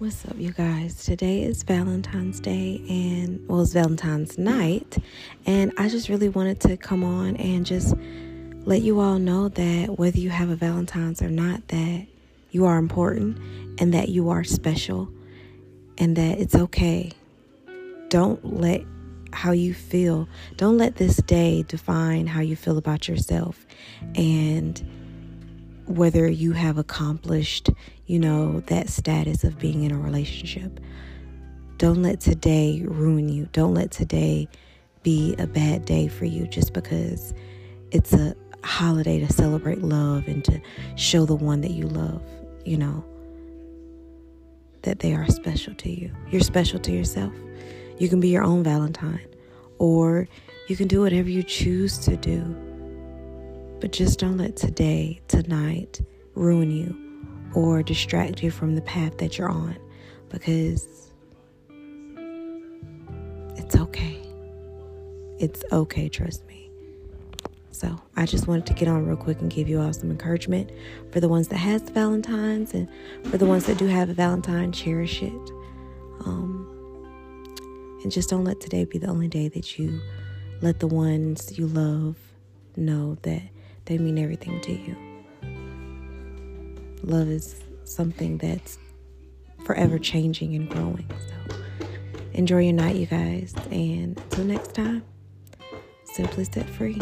What's up, you guys? Today is Valentine's Day, and well, it's Valentine's night, and I just really wanted to come on and just let you all know that whether you have a Valentine's or not, that you are important and that you are special, and that it's okay. Don't let how you feel, don't let this day define how you feel about yourself, and whether you have accomplished, you know, that status of being in a relationship. Don't let today ruin you. Don't let today be a bad day for you just because it's a holiday to celebrate love and to show the one that you love, you know, that they are special to you. You're special to yourself. You can be your own Valentine, or you can do whatever you choose to do but just don't let today, tonight, ruin you or distract you from the path that you're on because it's okay. It's okay, trust me. So I just wanted to get on real quick and give you all some encouragement for the ones that has Valentine's and for the ones that do have a Valentine, cherish it. Um, and just don't let today be the only day that you let the ones you love know that they mean everything to you. Love is something that's forever changing and growing. So enjoy your night, you guys. And until next time, simply set free.